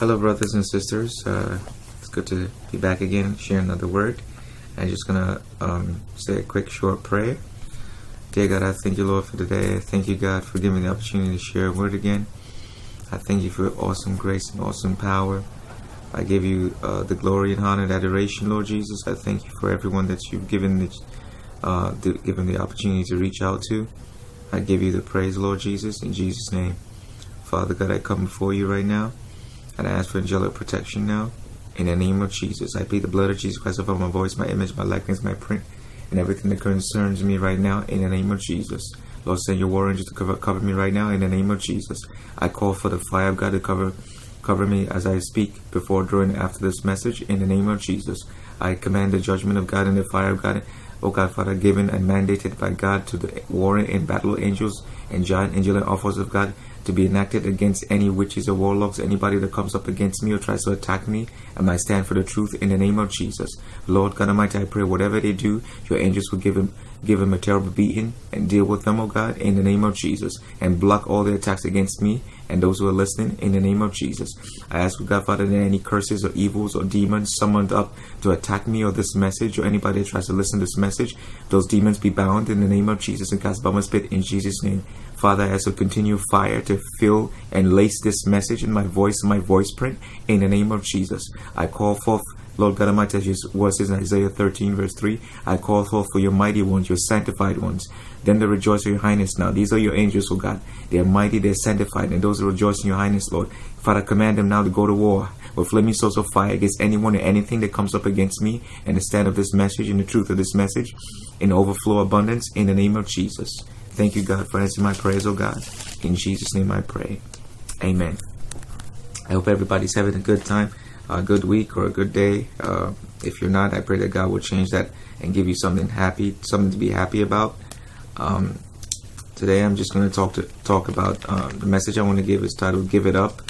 Hello, brothers and sisters. Uh, it's good to be back again, share another word. I'm just gonna um, say a quick, short prayer. Dear God, I thank you, Lord, for today. I thank you, God, for giving me the opportunity to share a word again. I thank you for awesome grace and awesome power. I give you uh, the glory and honor and adoration, Lord Jesus. I thank you for everyone that you've given the, uh, the, given the opportunity to reach out to. I give you the praise, Lord Jesus, in Jesus' name. Father God, I come before you right now. And I ask for angelic protection now. In the name of Jesus, I plead the blood of Jesus Christ over my voice, my image, my likeness, my print, and everything that concerns me right now. In the name of Jesus. Lord, send your war angels to cover, cover me right now. In the name of Jesus. I call for the fire of God to cover cover me as I speak before, during, after this message. In the name of Jesus. I command the judgment of God and the fire of God. O God, Father, given and mandated by God to the warring and battle angels and giant angelic officers of God to be enacted against any witches or warlocks, anybody that comes up against me or tries to attack me, and I stand for the truth in the name of Jesus. Lord God Almighty, I pray whatever they do, your angels will give them give them a terrible beating and deal with them, oh God, in the name of Jesus, and block all their attacks against me and those who are listening in the name of Jesus. I ask, God, Father, that any curses or evils or demons summoned up to attack me or this message or anybody that tries to listen to this message, those demons be bound in the name of Jesus and cast by my spirit in Jesus' name. Father, I ask for continue fire to fill and lace this message in my voice my voice print in the name of Jesus. I call forth Lord God Almighty, as your word says in Isaiah 13, verse 3, I call forth for your mighty ones, your sanctified ones. Then they rejoice in your highness now. These are your angels, O God. They are mighty, they are sanctified, and those who rejoice in your highness, Lord. Father, command them now to go to war with flaming swords of fire against anyone and anything that comes up against me and the stand of this message and the truth of this message in overflow abundance in the name of Jesus. Thank you, God, for answering my prayers, O God. In Jesus' name I pray. Amen. I hope everybody's having a good time a good week or a good day. Uh, if you're not, I pray that God will change that and give you something happy, something to be happy about. Um, today, I'm just going to talk to talk about uh, the message I want to give is titled "Give It Up."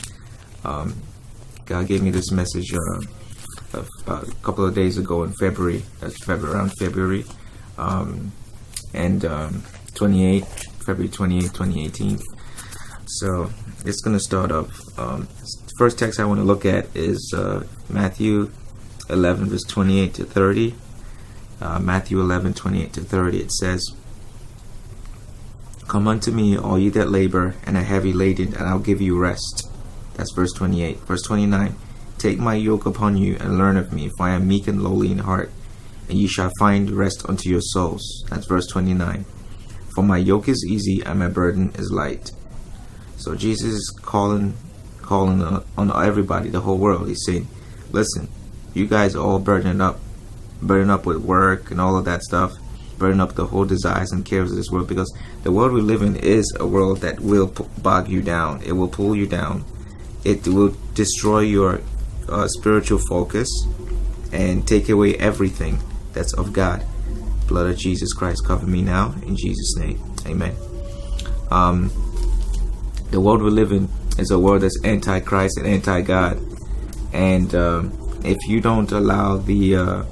Um, God gave me this message uh, a, a, couple of days ago in February. That's February, around February, um, and um, 28 February 28, 2018. So it's going to start off. Um, first text I want to look at is uh, Matthew 11, verse 28 to 30. Uh, Matthew 11, 28 to 30. It says, Come unto me, all ye that labor and are heavy laden, and I'll give you rest. That's verse 28. Verse 29. Take my yoke upon you and learn of me, for I am meek and lowly in heart, and ye shall find rest unto your souls. That's verse 29. For my yoke is easy and my burden is light. So Jesus is calling calling on everybody, the whole world. He's saying, listen, you guys are all burdened up, burdened up with work and all of that stuff, burden up the whole desires and cares of this world because the world we live in is a world that will bog you down. It will pull you down. It will destroy your uh, spiritual focus and take away everything that's of God. Blood of Jesus Christ cover me now in Jesus' name. Amen. Um, the world we live in is a world that's anti-Christ and anti-God. And um, if you don't allow the uh,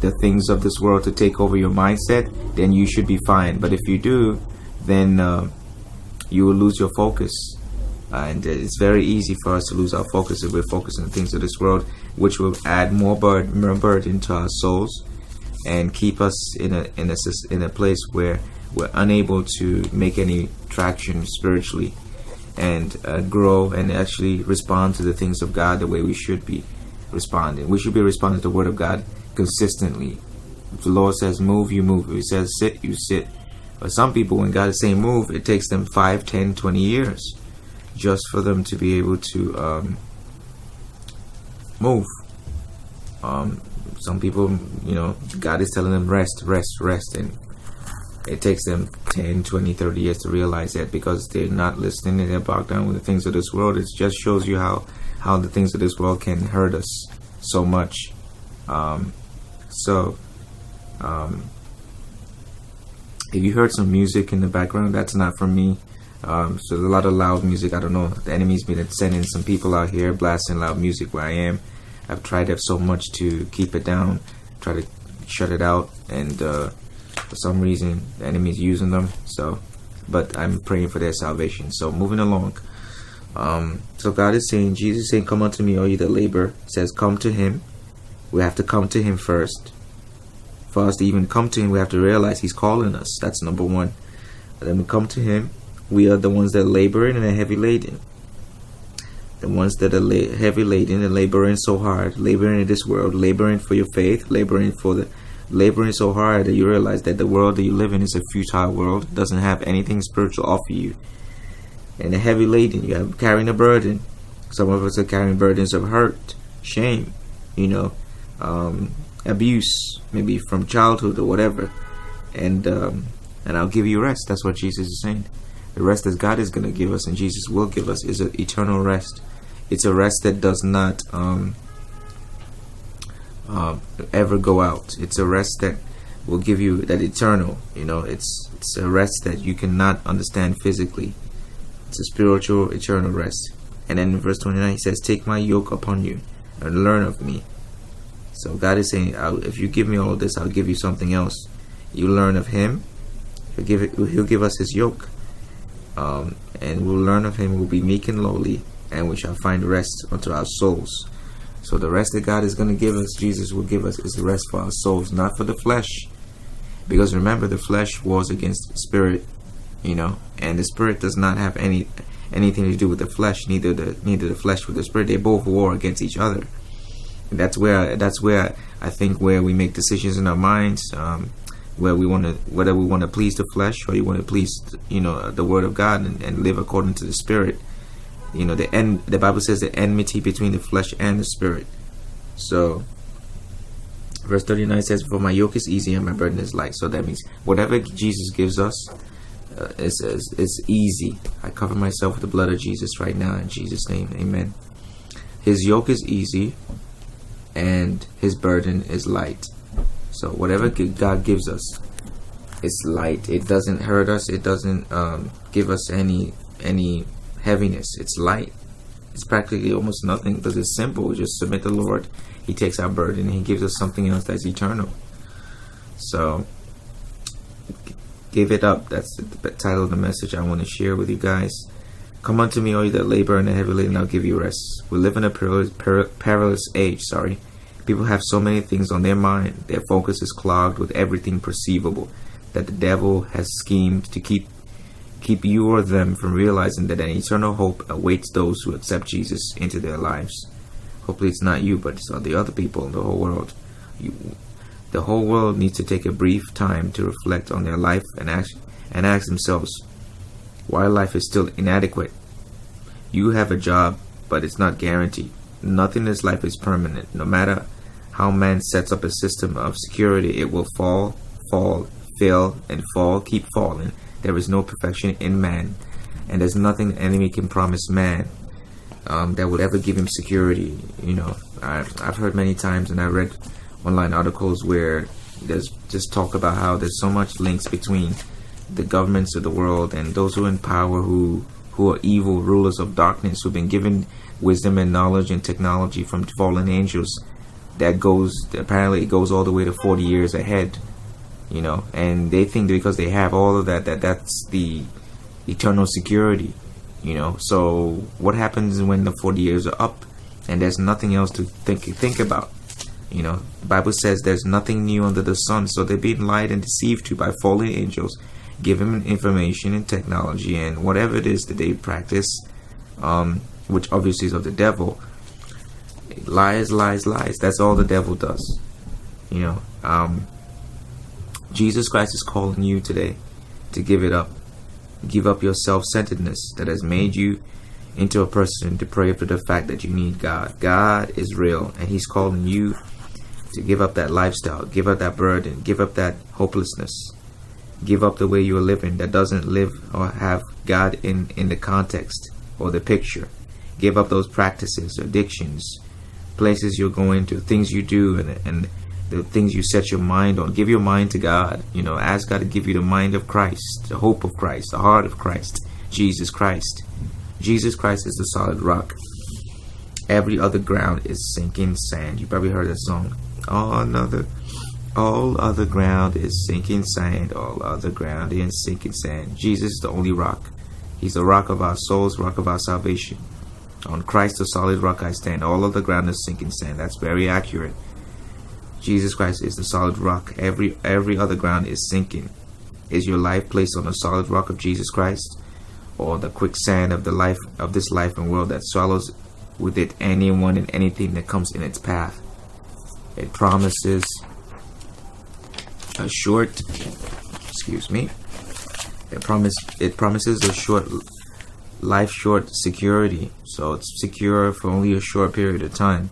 the things of this world to take over your mindset, then you should be fine. But if you do, then uh, you will lose your focus. Uh, and it's very easy for us to lose our focus if we're focused on the things of this world, which will add more burden, more burden to our souls and keep us in a in a in a place where we're unable to make any traction spiritually and uh, grow and actually respond to the things of God the way we should be responding. We should be responding to the Word of God consistently. If the Lord says move, you move. If He says sit, you sit. But some people, when God is saying move, it takes them 5, 10, 20 years just for them to be able to um, move. Um, some people, you know, God is telling them rest, rest, rest, and it takes them 10 20 30 years to realize that because they're not listening and they're bogged down with the things of this world. It just shows you how how the things of this world can hurt us so much. Um, so um, if you heard some music in the background that's not from me. Um, so there's a lot of loud music. I don't know. The enemy's been sending some people out here blasting loud music where i am. I've tried so much to keep it down try to shut it out and uh, for some reason the enemy is using them so but i'm praying for their salvation so moving along Um, so God is saying, Jesus is saying, Come unto me, all you that labor. says, Come to Him. We have to come to Him first. For us to even come to Him, we have to realize He's calling us. That's number one. And then we come to Him. We are the ones that laboring and are heavy laden. The ones that are la- heavy laden and laboring so hard, laboring in this world, laboring for your faith, laboring for the, laboring so hard that you realize that the world that you live in is a futile world, doesn't have anything spiritual offer you and a heavy laden. You have carrying a burden. Some of us are carrying burdens of hurt, shame, you know, um, abuse, maybe from childhood or whatever. And um, and I'll give you rest. That's what Jesus is saying. The rest that God is going to give us, and Jesus will give us, is an eternal rest. It's a rest that does not um, uh, ever go out. It's a rest that will give you that eternal. You know, it's it's a rest that you cannot understand physically it's a spiritual, eternal rest. And then in verse 29, he says, Take my yoke upon you and learn of me. So God is saying, if you give me all this, I'll give you something else. You learn of Him. He'll give it. He'll give us His yoke, um, and we'll learn of Him. We'll be meek and lowly, and we shall find rest unto our souls. So the rest that God is going to give us, Jesus will give us, is the rest for our souls, not for the flesh. Because remember, the flesh wars against the spirit you know and the spirit does not have any anything to do with the flesh neither the neither the flesh with the spirit. They both war against each other. And that's where that's where i think where we make decisions in our minds um, where we want to whether we want to please the flesh or you want to please you know the word of god and, and live according to the spirit you know the end the bible says the enmity between the flesh and the spirit so verse 39 says for my yoke is easy and my burden is light so that means whatever jesus gives us uh, it's, it's, it's easy. I cover myself with the blood of Jesus right now in Jesus' name. Amen. His yoke is easy and his burden is light. So whatever God gives us, it's light. It doesn't hurt us. It doesn't um, give us any any heaviness. It's light. It's practically almost nothing because it's simple. We just submit the Lord. He takes our burden and He gives us something else that's eternal. So Give it up. That's the title of the message I want to share with you guys. Come unto me, all you that labor and are heavy laden, I'll give you rest. We live in a perilous, perilous age, sorry. People have so many things on their mind. Their focus is clogged with everything perceivable that the devil has schemed to keep keep you or them from realizing that an eternal hope awaits those who accept Jesus into their lives. Hopefully it's not you, but it's all the other people in the whole world. You, the whole world needs to take a brief time to reflect on their life and ask, and ask themselves why life is still inadequate. You have a job, but it's not guaranteed. Nothing in this life is permanent. No matter how man sets up a system of security, it will fall, fall, fail, and fall, keep falling. There is no perfection in man, and there's nothing the enemy can promise man um, that will ever give him security. You know, I've, I've heard many times, and I read online articles where there's just talk about how there's so much links between the governments of the world and those who are in power who who are evil rulers of darkness who've been given wisdom and knowledge and technology from fallen angels that goes apparently it goes all the way to 40 years ahead you know and they think because they have all of that that that's the eternal security you know so what happens when the 40 years are up and there's nothing else to think think about you know, the Bible says there's nothing new under the sun, so they're being lied and deceived to by fallen angels, given information and technology and whatever it is that they practice, um, which obviously is of the devil. Lies, lies, lies. That's all the devil does. You know, um, Jesus Christ is calling you today to give it up. Give up your self centeredness that has made you into a person to pray for the fact that you need God. God is real, and He's calling you to give up that lifestyle, give up that burden, give up that hopelessness, give up the way you're living that doesn't live or have God in, in the context or the picture. Give up those practices, addictions, places you're going to, things you do, and, and the things you set your mind on. Give your mind to God. You know, ask God to give you the mind of Christ, the hope of Christ, the heart of Christ, Jesus Christ. Jesus Christ is the solid rock. Every other ground is sinking sand. You probably heard that song. All another, all other ground is sinking sand. All other ground is sinking sand. Jesus is the only rock. He's the rock of our souls, rock of our salvation. On Christ, the solid rock I stand. All of the ground is sinking sand. That's very accurate. Jesus Christ is the solid rock. Every every other ground is sinking. Is your life placed on the solid rock of Jesus Christ, or the quicksand of the life of this life and world that swallows with it anyone and anything that comes in its path? It promises a short, excuse me. It promise it promises a short life, short security. So it's secure for only a short period of time.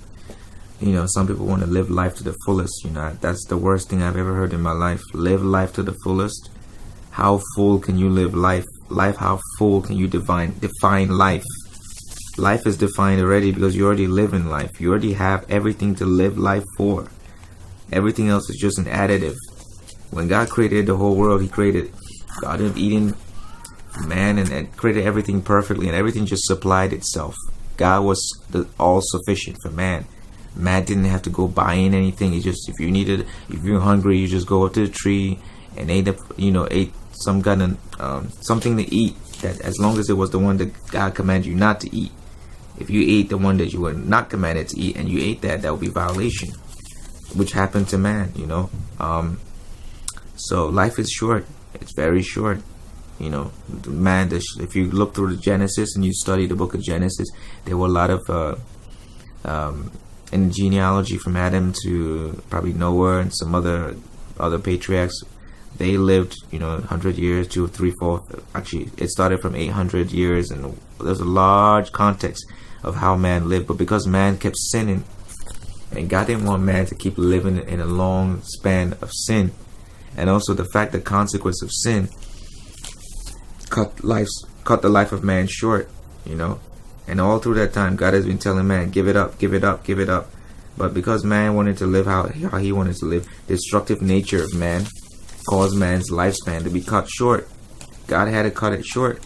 You know, some people want to live life to the fullest. You know, that's the worst thing I've ever heard in my life. Live life to the fullest. How full can you live life? Life, how full can you define define life? Life is defined already because you already live in life. You already have everything to live life for. Everything else is just an additive. When God created the whole world, He created Garden of Eden, man, and, and created everything perfectly, and everything just supplied itself. God was the all sufficient for man. Man didn't have to go buying anything. He just, if you needed, if you're hungry, you just go up to the tree and ate, up, you know, ate some kind of um, something to eat. That as long as it was the one that God commanded you not to eat, if you ate the one that you were not commanded to eat and you ate that, that would be violation, which happened to man, you know. Um, so life is short. It's very short. You know, man. If you look through the Genesis and you study the book of Genesis, there were a lot of uh, um, in genealogy from Adam to probably Noah and some other other patriarchs. They lived, you know, hundred years, two, three, four. Actually, it started from eight hundred years, and there's a large context of how man lived. But because man kept sinning, and God didn't want man to keep living in a long span of sin, and also the fact the consequence of sin cut lives cut the life of man short, you know. And all through that time, God has been telling man, give it up, give it up, give it up. But because man wanted to live how, how he wanted to live, destructive nature of man caused man's lifespan to be cut short. God had to cut it short.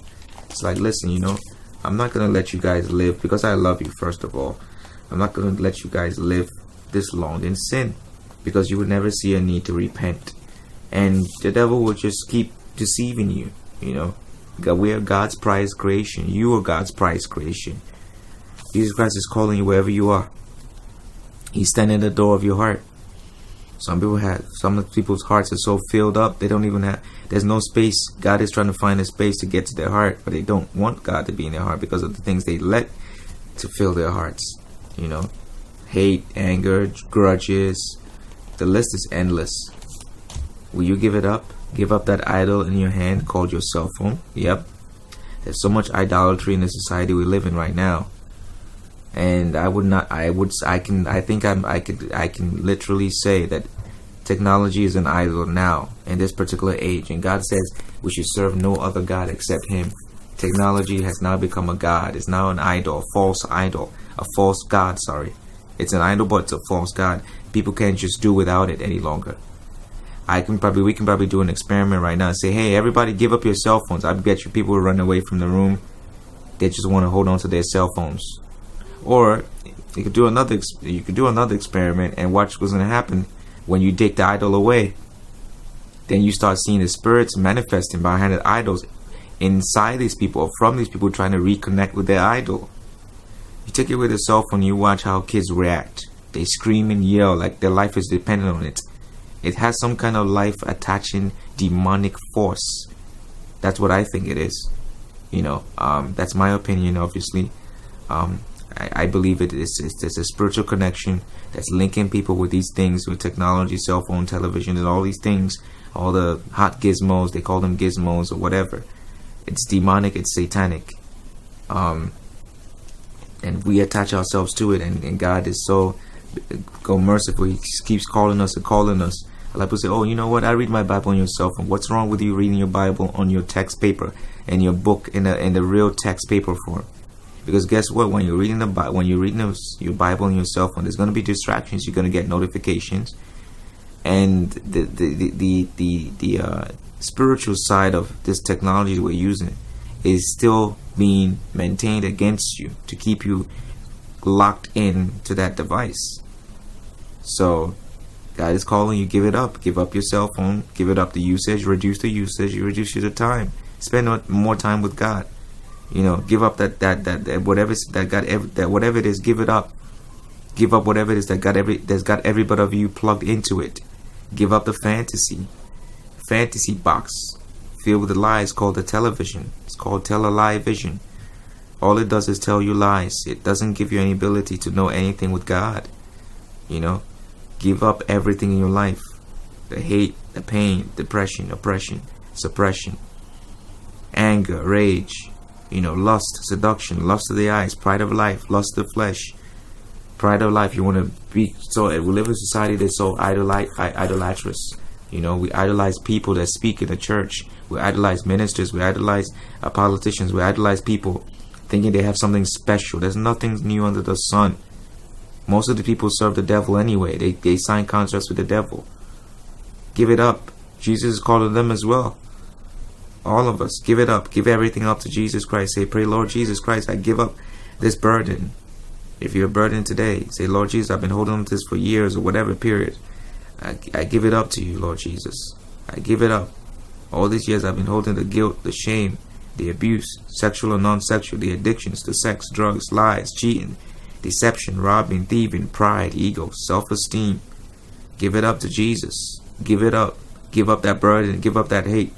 It's like, listen, you know, I'm not going to let you guys live because I love you, first of all. I'm not going to let you guys live this long in sin because you would never see a need to repent. And the devil will just keep deceiving you, you know. We are God's prized creation. You are God's prized creation. Jesus Christ is calling you wherever you are. He's standing at the door of your heart. Some people have some of people's hearts are so filled up they don't even have there's no space. God is trying to find a space to get to their heart, but they don't want God to be in their heart because of the things they let to fill their hearts. You know, hate, anger, grudges. The list is endless. Will you give it up? Give up that idol in your hand called your cell phone. Yep. There's so much idolatry in the society we live in right now. And I would not I would I can I think I'm I could I can literally say that technology is an idol now in this particular age and God says we should serve no other god except him. Technology has now become a god. It's now an idol, a false idol, a false god, sorry. It's an idol but it's a false god. People can't just do without it any longer. I can probably we can probably do an experiment right now and say, hey, everybody, give up your cell phones. I bet you people will run away from the room. They just want to hold on to their cell phones. Or you could do another you could do another experiment and watch what's going to happen when you take the idol away. Then you start seeing the spirits manifesting behind the idols inside these people or from these people trying to reconnect with their idol. You take away the cell phone, you watch how kids react. They scream and yell like their life is dependent on it. It has some kind of life attaching demonic force. That's what I think it is. You know, um, that's my opinion, obviously. Um, I, I, believe it is it's, it's a spiritual connection that's linking people with these things, with technology, cell phone, television, and all these things, all the hot gizmos, they call them gizmos or whatever. It's demonic, it's satanic. Um, and we attach ourselves to it, and, and God is so go merciful. He keeps calling us and calling us a lot of people say, "Oh, you know what? I read my Bible on your cell phone. What's wrong with you reading your Bible on your text paper and your book in the in the real text paper form?" Because guess what? When you're reading the when you're reading your Bible on your cell phone, there's going to be distractions. You're going to get notifications, and the the the the the, the uh, spiritual side of this technology we're using is still being maintained against you to keep you locked in to that device. So God is calling you, give it up. Give up your cell phone. Give it up the usage. Reduce the usage. You reduce your time. Spend more time with God. You know, give up that that that, that whatever that got that whatever it is, give it up. Give up whatever it is that got every that's got every bit of you plugged into it. Give up the fantasy, fantasy box filled with lies called the television. It's called tele vision. All it does is tell you lies. It doesn't give you any ability to know anything with God. You know, give up everything in your life the hate, the pain, depression, oppression, suppression, anger, rage, you know, lust, seduction, lust of the eyes, pride of life, lust of flesh, pride of life. You want to be so. We live in a society that's so idolatrous. You know, we idolize people that speak in the church. We idolize ministers. We idolize uh, politicians. We idolize people thinking they have something special. There's nothing new under the sun. Most of the people serve the devil anyway. They, they sign contracts with the devil. Give it up. Jesus is calling them as well. All of us, give it up. Give everything up to Jesus Christ. Say, Pray, Lord Jesus Christ, I give up this burden. If you're burdened today, say, Lord Jesus, I've been holding on to this for years or whatever period. I, I give it up to you, Lord Jesus. I give it up. All these years I've been holding the guilt, the shame, the abuse, sexual or non sexual, the addictions to sex, drugs, lies, cheating, deception, robbing, thieving, pride, ego, self esteem. Give it up to Jesus. Give it up. Give up that burden. Give up that hate.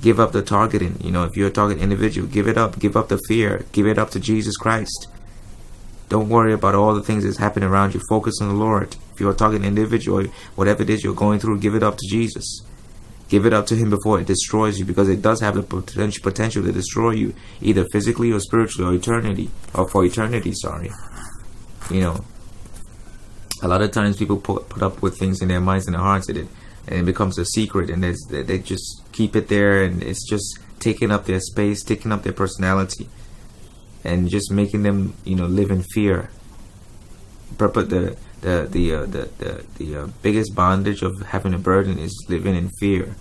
Give up the targeting. You know, if you're a target individual, give it up. Give up the fear. Give it up to Jesus Christ. Don't worry about all the things that's happening around you. Focus on the Lord. If you're a target individual, whatever it is you're going through, give it up to Jesus. Give it up to Him before it destroys you because it does have the potential to destroy you, either physically or spiritually or eternity, or for eternity, sorry. You know, a lot of times people put, put up with things in their minds and their hearts and it, and it becomes a secret and they just keep it there and it's just taking up their space, taking up their personality and just making them, you know, live in fear. But the the the uh, the the, the uh, biggest bondage of having a burden is living in fear.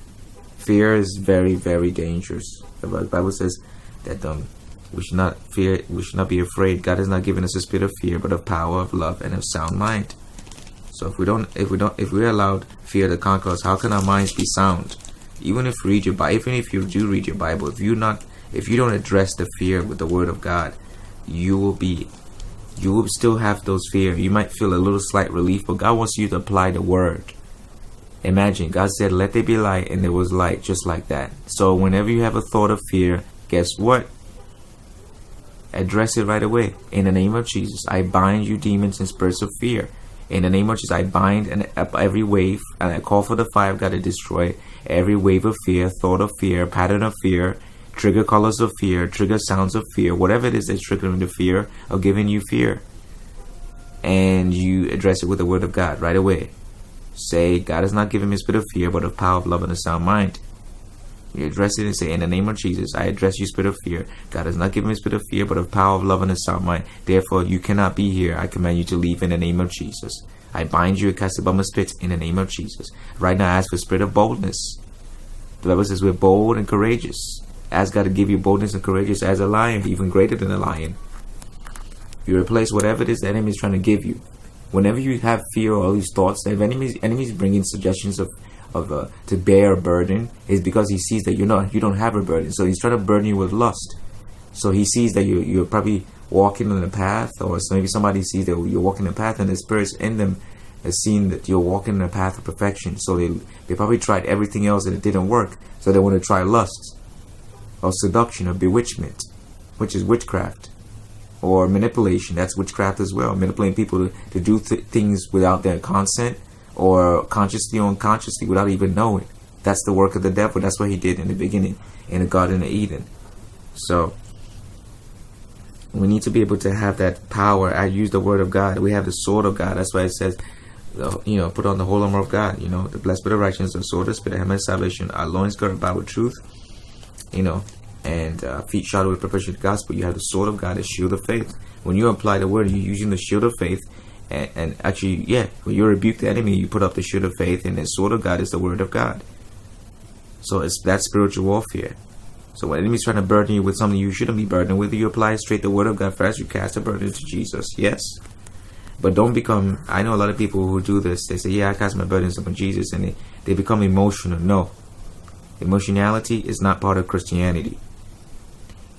Fear is very very dangerous. The Bible says that um we should not fear we should not be afraid. God has not given us a spirit of fear, but of power, of love, and of sound mind. So if we don't if we don't if we allowed fear to conquer us, how can our minds be sound? Even if you read your Bible, even if you do read your Bible, if you not if you don't address the fear with the word of God, you will be you will still have those fear. You might feel a little slight relief, but God wants you to apply the word. Imagine God said, Let there be light, and there was light, just like that. So whenever you have a thought of fear, guess what? Address it right away. In the name of Jesus, I bind you demons and spirits of fear. In the name of Jesus, I bind and every wave, and I call for the fire of God to destroy every wave of fear, thought of fear, pattern of fear, trigger colors of fear, trigger sounds of fear, whatever it is that's triggering the fear or giving you fear. And you address it with the word of God right away. Say, God has not given me a spirit of fear, but of power, of love, and a sound mind. You address it and say, In the name of Jesus, I address you, spirit of fear. God has not given me spirit of fear, but of power, of love, and a sound mind. Therefore, you cannot be here. I command you to leave in the name of Jesus. I bind you and cast spit in the name of Jesus. Right now, I ask for spirit of boldness. The Bible says we're bold and courageous. Ask God to give you boldness and courageous as a lion, even greater than a lion. You replace whatever it is the enemy is trying to give you. Whenever you have fear or all these thoughts, if enemies enemies bringing suggestions of of uh, to bear a burden, is because he sees that you're not you don't have a burden. So he's trying to burden you with lust. So he sees that you you're probably walking on a path, or so maybe somebody sees that you're walking a path, and the spirits in them has seen that you're walking in a path of perfection. So they they probably tried everything else and it didn't work. So they want to try lust or seduction or bewitchment, which is witchcraft, or manipulation. That's witchcraft as well. Manipulating people to, to do th- things without their consent or consciously or unconsciously without even knowing. That's the work of the devil. That's what he did in the beginning in the Garden of Eden. So we need to be able to have that power. I use the word of God. We have the sword of God. That's why it says, you know, put on the whole armor of God. You know, the blessed bit of righteousness, the sword of spirit, helmet salvation, our loins girded about with truth you know, and uh, feet shod with preparation of the gospel. You have the sword of God, the shield of faith. When you apply the word, you're using the shield of faith. And, and actually, yeah, when you rebuke the enemy, you put up the shield of faith, and the sword of God is the word of God. So it's that spiritual warfare. So when enemy's trying to burden you with something you shouldn't be burdened with, you apply straight the word of God first. You cast the burden to Jesus. Yes. But don't become. I know a lot of people who do this. They say, "Yeah, I cast my burdens upon Jesus," and they, they become emotional. No, Emotionality is not part of Christianity.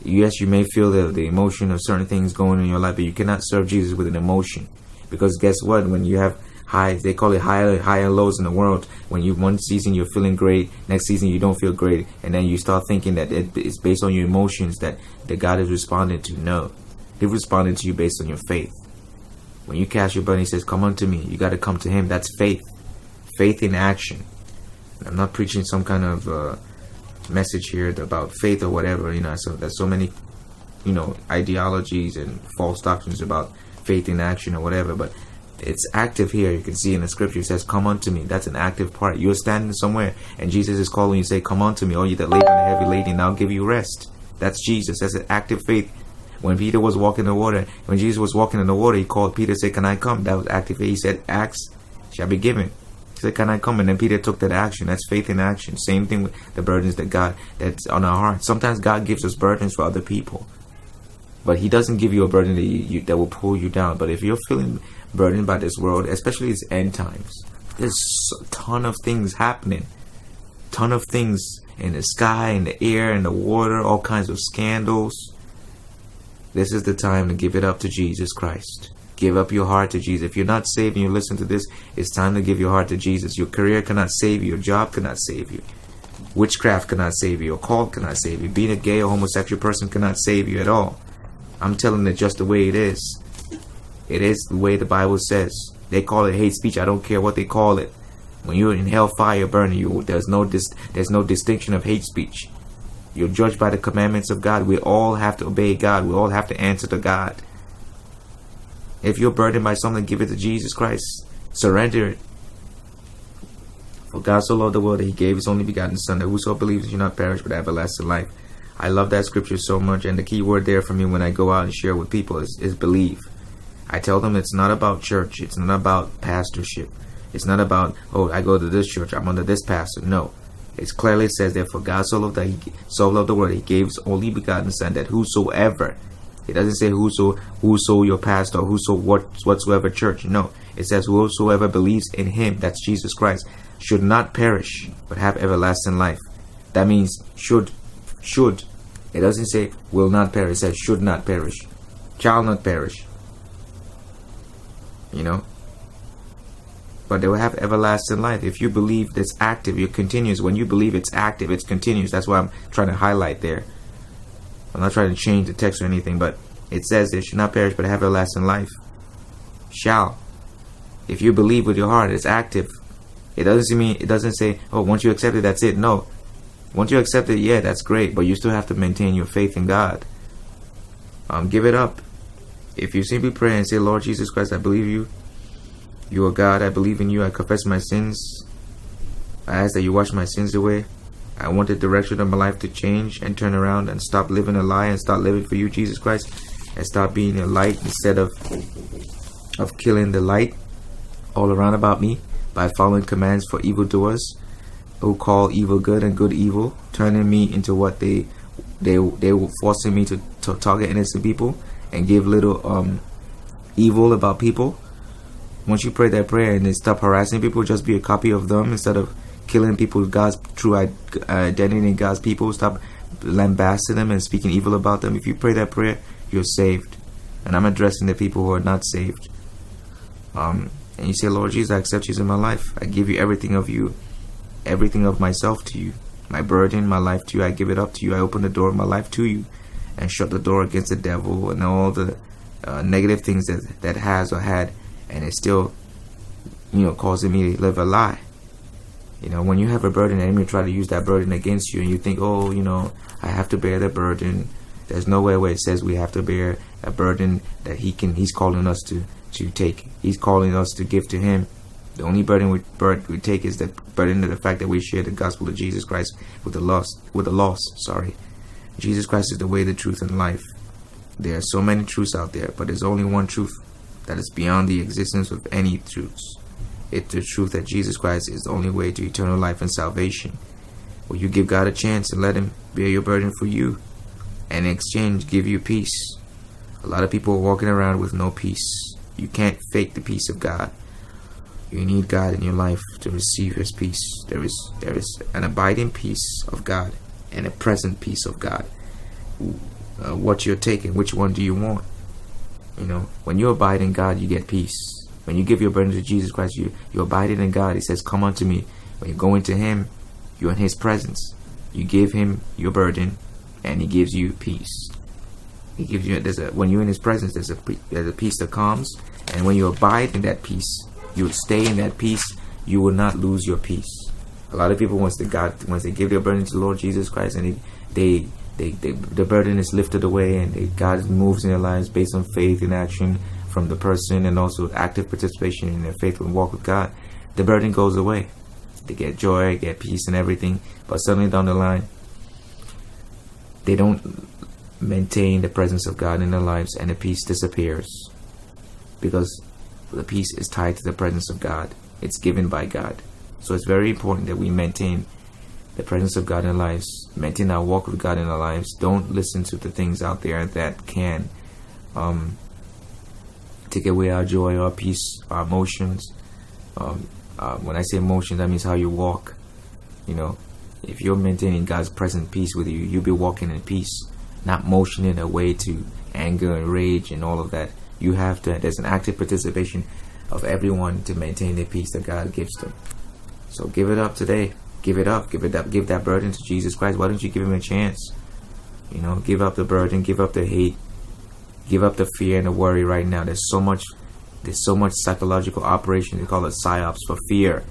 Yes, you may feel the, the emotion of certain things going on in your life, but you cannot serve Jesus with an emotion. Because guess what? When you have highs, they call it high, high and lows in the world. When you one season you're feeling great, next season you don't feel great, and then you start thinking that it, it's based on your emotions that, that God is responding to. No, He responded to you based on your faith. When you cast your burden, He says, "Come unto me." You got to come to Him. That's faith, faith in action. I'm not preaching some kind of uh, message here about faith or whatever. You know, so there's so many, you know, ideologies and false doctrines about faith in action or whatever. But it's active here. You can see in the scripture it says, "Come unto me." That's an active part. You're standing somewhere, and Jesus is calling you. Say, "Come unto me, all you that labor and heavy laden, and I'll give you rest." That's Jesus. That's an active faith. When Peter was walking in the water, when Jesus was walking in the water, he called Peter, said, "Can I come?" That was active faith. He said, "Acts shall be given." He said, Can I come? And then Peter took that action. That's faith in action. Same thing with the burdens that God that's on our heart. Sometimes God gives us burdens for other people. But he doesn't give you a burden that, you, that will pull you down. But if you're feeling burdened by this world, especially these end times, there's a ton of things happening. Ton of things in the sky, in the air, in the water, all kinds of scandals. This is the time to give it up to Jesus Christ. Give up your heart to Jesus. If you're not saved and you listen to this, it's time to give your heart to Jesus. Your career cannot save you. Your job cannot save you. Witchcraft cannot save you. Your cult cannot save you. Being a gay or homosexual person cannot save you at all. I'm telling it just the way it is. It is the way the Bible says. They call it hate speech. I don't care what they call it. When you're in hellfire burning, you there's no dis, there's no distinction of hate speech. You're judged by the commandments of God. We all have to obey God. We all have to answer to God. If you're burdened by something, give it to Jesus Christ. Surrender it. For God so loved the world that he gave his only begotten Son, that whoso believes should not perish but have everlasting life. I love that scripture so much, and the key word there for me when I go out and share with people is, is believe. I tell them it's not about church, it's not about pastorship. It's not about, oh, I go to this church, I'm under this pastor. No. It clearly says that for God so loved, that he, so loved the world, he gave his only begotten Son, that whosoever it doesn't say whoso whoso your pastor, whoso what whatsoever church. No, it says whosoever believes in Him, that's Jesus Christ, should not perish but have everlasting life. That means should should. It doesn't say will not perish. It says should not perish, shall not perish. You know. But they will have everlasting life. If you believe it's active, it continues. When you believe it's active, it's continues. That's why I'm trying to highlight there. I'm not trying to change the text or anything, but it says they should not perish but have everlasting life. Shall. If you believe with your heart, it's active. It doesn't mean it doesn't say, oh, once you accept it, that's it. No. Once you accept it, yeah, that's great, but you still have to maintain your faith in God. Um, give it up. If you simply pray and say, Lord Jesus Christ, I believe you. You are God. I believe in you. I confess my sins. I ask that you wash my sins away. I want the direction of my life to change and turn around and stop living a lie and start living for you, Jesus Christ, and stop being a light instead of of killing the light all around about me by following commands for evildoers who call evil good and good evil, turning me into what they they they were forcing me to, to target innocent people and give little um evil about people. Once you pray that prayer and then stop harassing people, just be a copy of them instead of killing people God's true identity in God's people. Stop lambasting them and speaking evil about them. If you pray that prayer, you're saved. And I'm addressing the people who are not saved. Um, and you say, Lord Jesus, I accept you in my life. I give you everything of you, everything of myself to you. My burden, my life to you, I give it up to you. I open the door of my life to you and shut the door against the devil and all the uh, negative things that that has or had, and it's still, you know, causing me to live a lie. You know, when you have a burden, the enemy try to use that burden against you, and you think, oh, you know, I have to bear the burden. There's nowhere where it says we have to bear a burden that he can. He's calling us to to take. He's calling us to give to him. The only burden we, we take is the burden of the fact that we share the gospel of Jesus Christ with the lost. With the lost, sorry. Jesus Christ is the way, the truth, and life. There are so many truths out there, but there's only one truth that is beyond the existence of any truths. It's the truth that Jesus Christ is the only way to eternal life and salvation. Will you give God a chance and let Him bear your burden for you? And in exchange, give you peace. A lot of people are walking around with no peace. You can't fake the peace of God. You need God in your life to receive His peace. There is there is an abiding peace of God and a present peace of God. uh, what you're taking. Which one do you want? You know, when you abide in God, you get peace. When you give your burden to Jesus Christ, you you abide in God. He says, "Come unto me." When you go into Him, you're in His presence. You give Him your burden, and He gives you peace. He gives you there's a when you're in His presence, there's a there's a peace that comes, and when you abide in that peace, you stay in that peace. You will not lose your peace. A lot of people once they God once they give their burden to the Lord Jesus Christ, and they they they, they, the burden is lifted away and they, God moves in their lives based on faith and action from the person and also active participation in their faith and walk with God, the burden goes away. They get joy, get peace and everything, but suddenly down the line, they don't maintain the presence of God in their lives and the peace disappears because the peace is tied to the presence of God. It's given by God. So it's very important that we maintain the presence of God in our lives, maintain our walk with God in our lives. Don't listen to the things out there that can um, take away our joy, our peace, our emotions. Um, uh, when I say emotions, that means how you walk. You know, if you're maintaining God's present peace with you, you'll be walking in peace, not motioning away to anger and rage and all of that. You have to. There's an active participation of everyone to maintain the peace that God gives them. So give it up today. Give it up. Give it up. Give that burden to Jesus Christ. Why don't you give him a chance? You know, give up the burden. Give up the hate. Give up the fear and the worry right now. There's so much. There's so much psychological operation. They call it psyops for fear.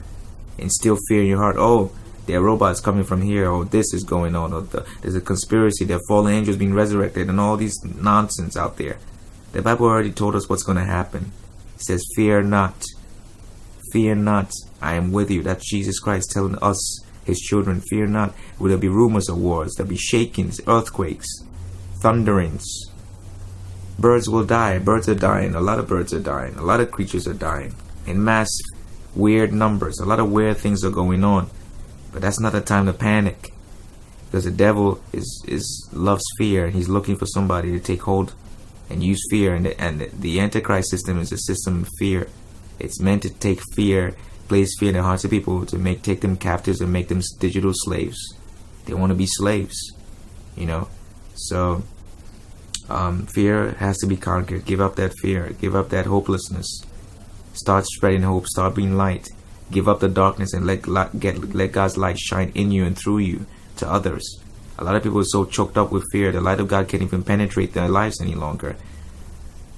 Instill fear in your heart. Oh, there are robots coming from here. Or this is going on. Or the, there's a conspiracy. There are fallen angels being resurrected, and all these nonsense out there. The Bible already told us what's going to happen. It says, "Fear not." Fear not, I am with you. That's Jesus Christ telling us, his children, fear not. Will there be rumors of wars? There'll be shakings, earthquakes, thunderings. Birds will die. Birds are dying. A lot of birds are dying. A lot of creatures are dying. In mass, weird numbers. A lot of weird things are going on. But that's not a time to panic. Because the devil is, is loves fear and he's looking for somebody to take hold and use fear. And the, and the Antichrist system is a system of fear. It's meant to take fear, place fear in the hearts of people to make take them captives and make them digital slaves. They want to be slaves, you know. So um, fear has to be conquered. Give up that fear. Give up that hopelessness. Start spreading hope. Start being light. Give up the darkness and let get let God's light shine in you and through you to others. A lot of people are so choked up with fear, the light of God can't even penetrate their lives any longer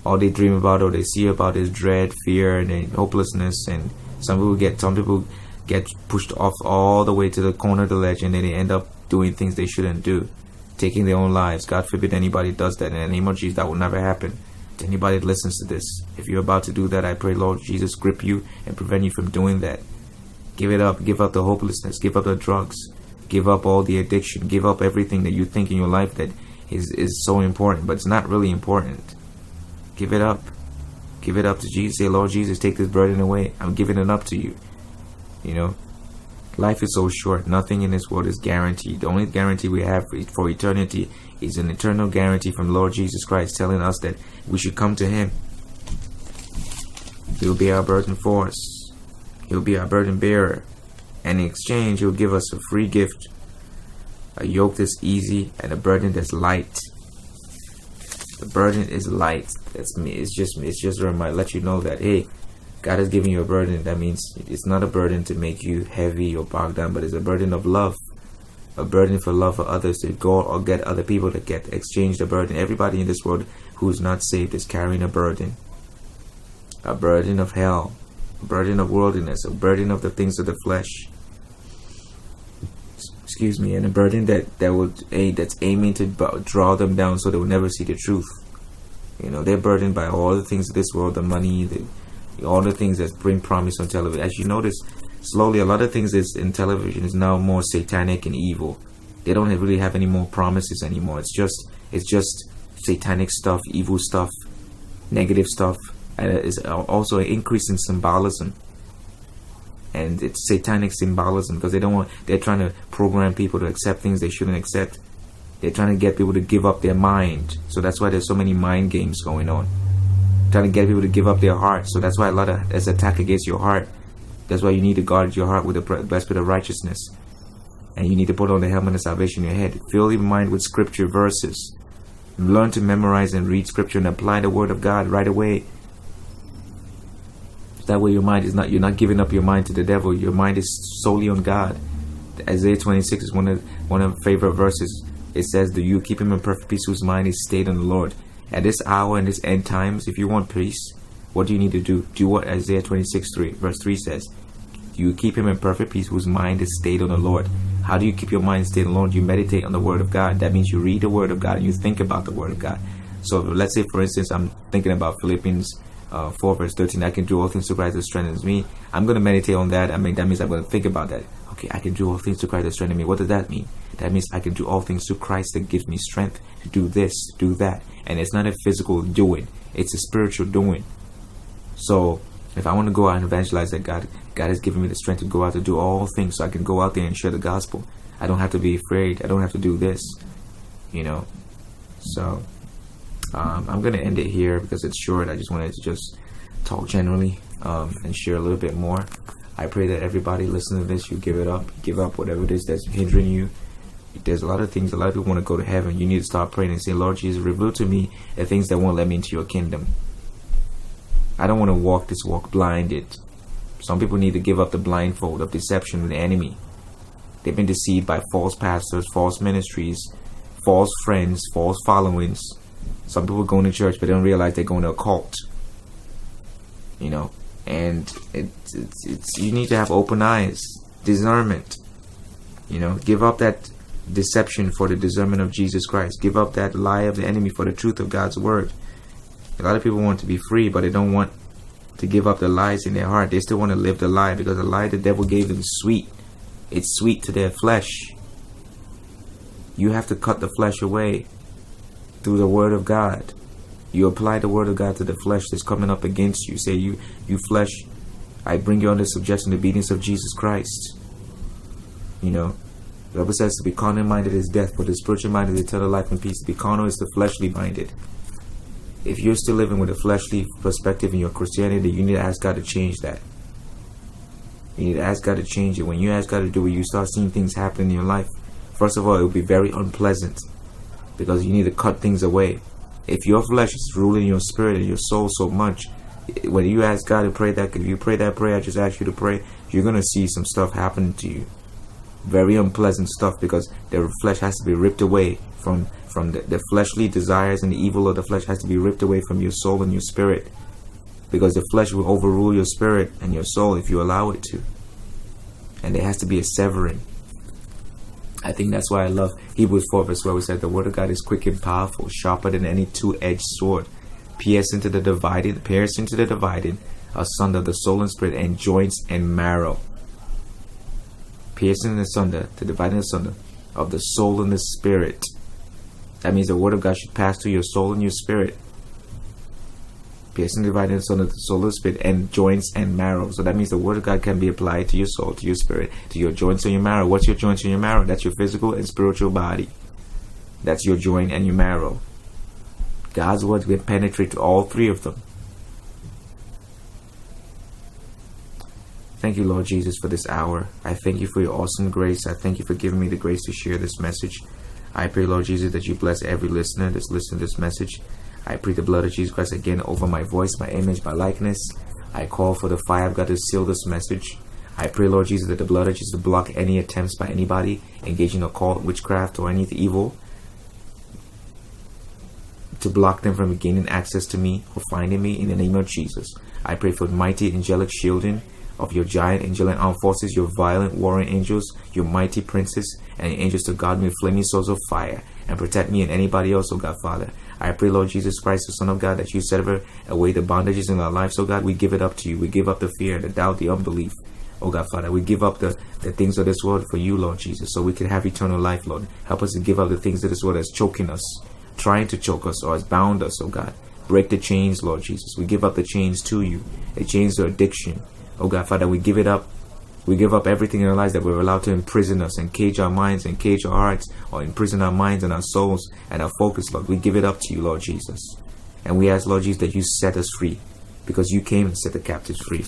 all they dream about or they see about is dread, fear, and hopelessness. And some people get some people get pushed off all the way to the corner of the ledge, and then they end up doing things they shouldn't do, taking their own lives. God forbid anybody does that. In the name of Jesus, that will never happen. Anybody that listens to this, if you're about to do that, I pray, Lord Jesus, grip you and prevent you from doing that. Give it up. Give up the hopelessness. Give up the drugs. Give up all the addiction. Give up everything that you think in your life that is, is so important, but it's not really important Give it up. Give it up to Jesus. Say, Lord Jesus, take this burden away. I'm giving it up to you. You know, life is so short. Nothing in this world is guaranteed. The only guarantee we have for eternity is an eternal guarantee from Lord Jesus Christ telling us that we should come to Him. He will be our burden for us. He'll be our burden bearer. And in exchange, He'll give us a free gift a yoke that's easy and a burden that's light. The burden is light. That's me. It's just it's just a reminder, let you know that hey, God has given you a burden. That means it's not a burden to make you heavy or bogged down, but it's a burden of love, a burden for love for others to go or get other people to get exchange the burden. Everybody in this world who's not saved is carrying a burden, a burden of hell, burden of worldliness, a burden of the things of the flesh excuse me, and a burden that that would aim that's aiming to draw them down so they will never see the truth. You know, they're burdened by all the things of this world, the money, the all the things that bring promise on television. As you notice, slowly a lot of things is in television is now more satanic and evil. They don't really have any more promises anymore. It's just it's just satanic stuff, evil stuff, negative stuff. Uh, and it's also an increase in symbolism. And it's satanic symbolism because they don't want they're trying to program people to accept things they shouldn't accept. They're trying to get people to give up their mind. So that's why there's so many mind games going on. Trying to get people to give up their heart. So that's why a lot of there's attack against your heart. That's why you need to guard your heart with the breastplate of righteousness. And you need to put on the helmet of salvation in your head. Fill your mind with scripture verses. Learn to memorize and read scripture and apply the word of God right away. That way your mind is not you're not giving up your mind to the devil. Your mind is solely on God. Isaiah 26 is one of one of favorite verses. It says, "Do you keep him in perfect peace whose mind is stayed on the Lord?" At this hour and this end times, if you want peace, what do you need to do? Do what Isaiah 26 3 verse 3 says. You keep him in perfect peace whose mind is stayed on the Lord. How do you keep your mind stayed on the Lord? You meditate on the Word of God. That means you read the Word of God and you think about the Word of God. So let's say, for instance, I'm thinking about Philippians uh, 4 verse 13. I can do all things to Christ that strengthens me. I'm going to meditate on that. I mean, that means I'm going to think about that. Okay, I can do all things to Christ that strengthens me. What does that mean? That means I can do all things to Christ that gives me strength to do this, do that. And it's not a physical doing, it's a spiritual doing. So if I want to go out and evangelize that God God has given me the strength to go out to do all things so I can go out there and share the gospel. I don't have to be afraid. I don't have to do this. You know. So um, I'm gonna end it here because it's short. I just wanted to just talk generally um, and share a little bit more. I pray that everybody listening to this, you give it up, give up whatever it is that's hindering you. There's a lot of things. A lot of people want to go to heaven. You need to start praying and say, Lord Jesus, reveal to me the things that won't let me into your kingdom. I don't want to walk this walk blinded. Some people need to give up the blindfold of deception of the enemy. They've been deceived by false pastors, false ministries, false friends, false followings. Some people going to church but they don't realize they're going to a cult. You know, and it's, it's, you need to have open eyes, discernment. You know, give up that deception for the discernment of Jesus Christ. Give up that lie of the enemy for the truth of God's word. A lot of people want to be free, but they don't want to give up the lies in their heart. They still want to live the lie because the lie the devil gave them is sweet. It's sweet to their flesh. You have to cut the flesh away through the word of God. You apply the word of God to the flesh that's coming up against you. Say, you, you flesh, I bring you under subjection the obedience of Jesus Christ. You know, the Bible says to be carnal minded is death, but the spiritual minded is eternal life and peace. To be carnal is the fleshly minded if you're still living with a fleshly perspective in your Christianity, you need to ask God to change that. You need to ask God to change it. When you ask God to do it, you start seeing things happen in your life. First of all, it will be very unpleasant because you need to cut things away. If your flesh is ruling your spirit and your soul so much, when you ask God to pray that, if you pray that prayer, I just ask you to pray, you're going to see some stuff happen to you. Very unpleasant stuff because the flesh has to be ripped away from from the, the fleshly desires and the evil of the flesh has to be ripped away from your soul and your spirit because the flesh will overrule your spirit and your soul if you allow it to and there has to be a severing I think that's why I love Hebrews 4 verse where we said the word of God is quick and powerful, sharper than any two-edged sword, piercing to the divided, piercing to the divided, asunder the soul and spirit and joints and marrow, piercing asunder, to dividing asunder of the soul and the spirit, that means the word of God should pass through your soul and your spirit. Piercing dividing the soul and spirit and joints and marrow. So that means the word of God can be applied to your soul, to your spirit, to your joints and your marrow. What's your joints and your marrow? That's your physical and spiritual body. That's your joint and your marrow. God's word will penetrate to all three of them. Thank you, Lord Jesus, for this hour. I thank you for your awesome grace. I thank you for giving me the grace to share this message. I pray, Lord Jesus, that you bless every listener that's listening to this message. I pray the blood of Jesus Christ again over my voice, my image, my likeness. I call for the fire of God to seal this message. I pray, Lord Jesus, that the blood of Jesus block any attempts by anybody engaging in occult, witchcraft, or any evil to block them from gaining access to me or finding me in the name of Jesus. I pray for the mighty angelic shielding of your giant angelic armed forces, your violent warring angels, your mighty princes, and angels to guard me with flaming swords of fire and protect me and anybody else, oh God, Father. I pray, Lord Jesus Christ, the Son of God, that you sever away the bondages in our lives, oh God. We give it up to you. We give up the fear, the doubt, the unbelief. Oh God, Father, we give up the, the things of this world for you, Lord Jesus, so we can have eternal life, Lord. Help us to give up the things of this world that's choking us, trying to choke us, or has bound us, oh God. Break the chains, Lord Jesus. We give up the chains to you, the chains of addiction, Oh God, Father, we give it up. We give up everything in our lives that we're allowed to imprison us and cage our minds and cage our hearts or imprison our minds and our souls and our focus, Lord. We give it up to you, Lord Jesus. And we ask, Lord Jesus, that you set us free because you came and set the captives free.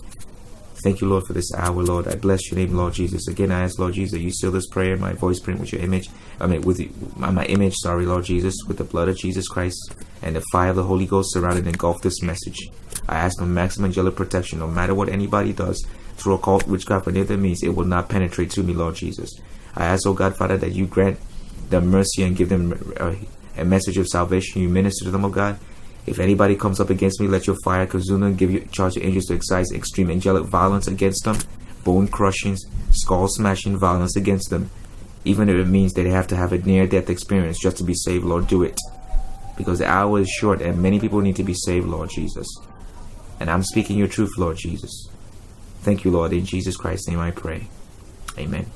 Thank you, Lord, for this hour, Lord. I bless your name, Lord Jesus. Again, I ask, Lord Jesus, that you seal this prayer, my voice print with your image. I mean, with my, image, sorry, Lord Jesus, with the blood of Jesus Christ and the fire of the Holy Ghost surround and engulf this message. I ask for maximum angelic protection, no matter what anybody does through occult witchcraft any other means, it will not penetrate to me, Lord Jesus. I ask, oh God, Father, that you grant them mercy and give them a, a message of salvation. You minister to them, oh God if anybody comes up against me, let your fire consume them. Give you charge your angels to exercise extreme angelic violence against them, bone crushings, skull smashing violence against them. Even if it means that they have to have a near death experience just to be saved, Lord, do it. Because the hour is short and many people need to be saved, Lord Jesus. And I'm speaking your truth, Lord Jesus. Thank you, Lord. In Jesus Christ's name I pray. Amen.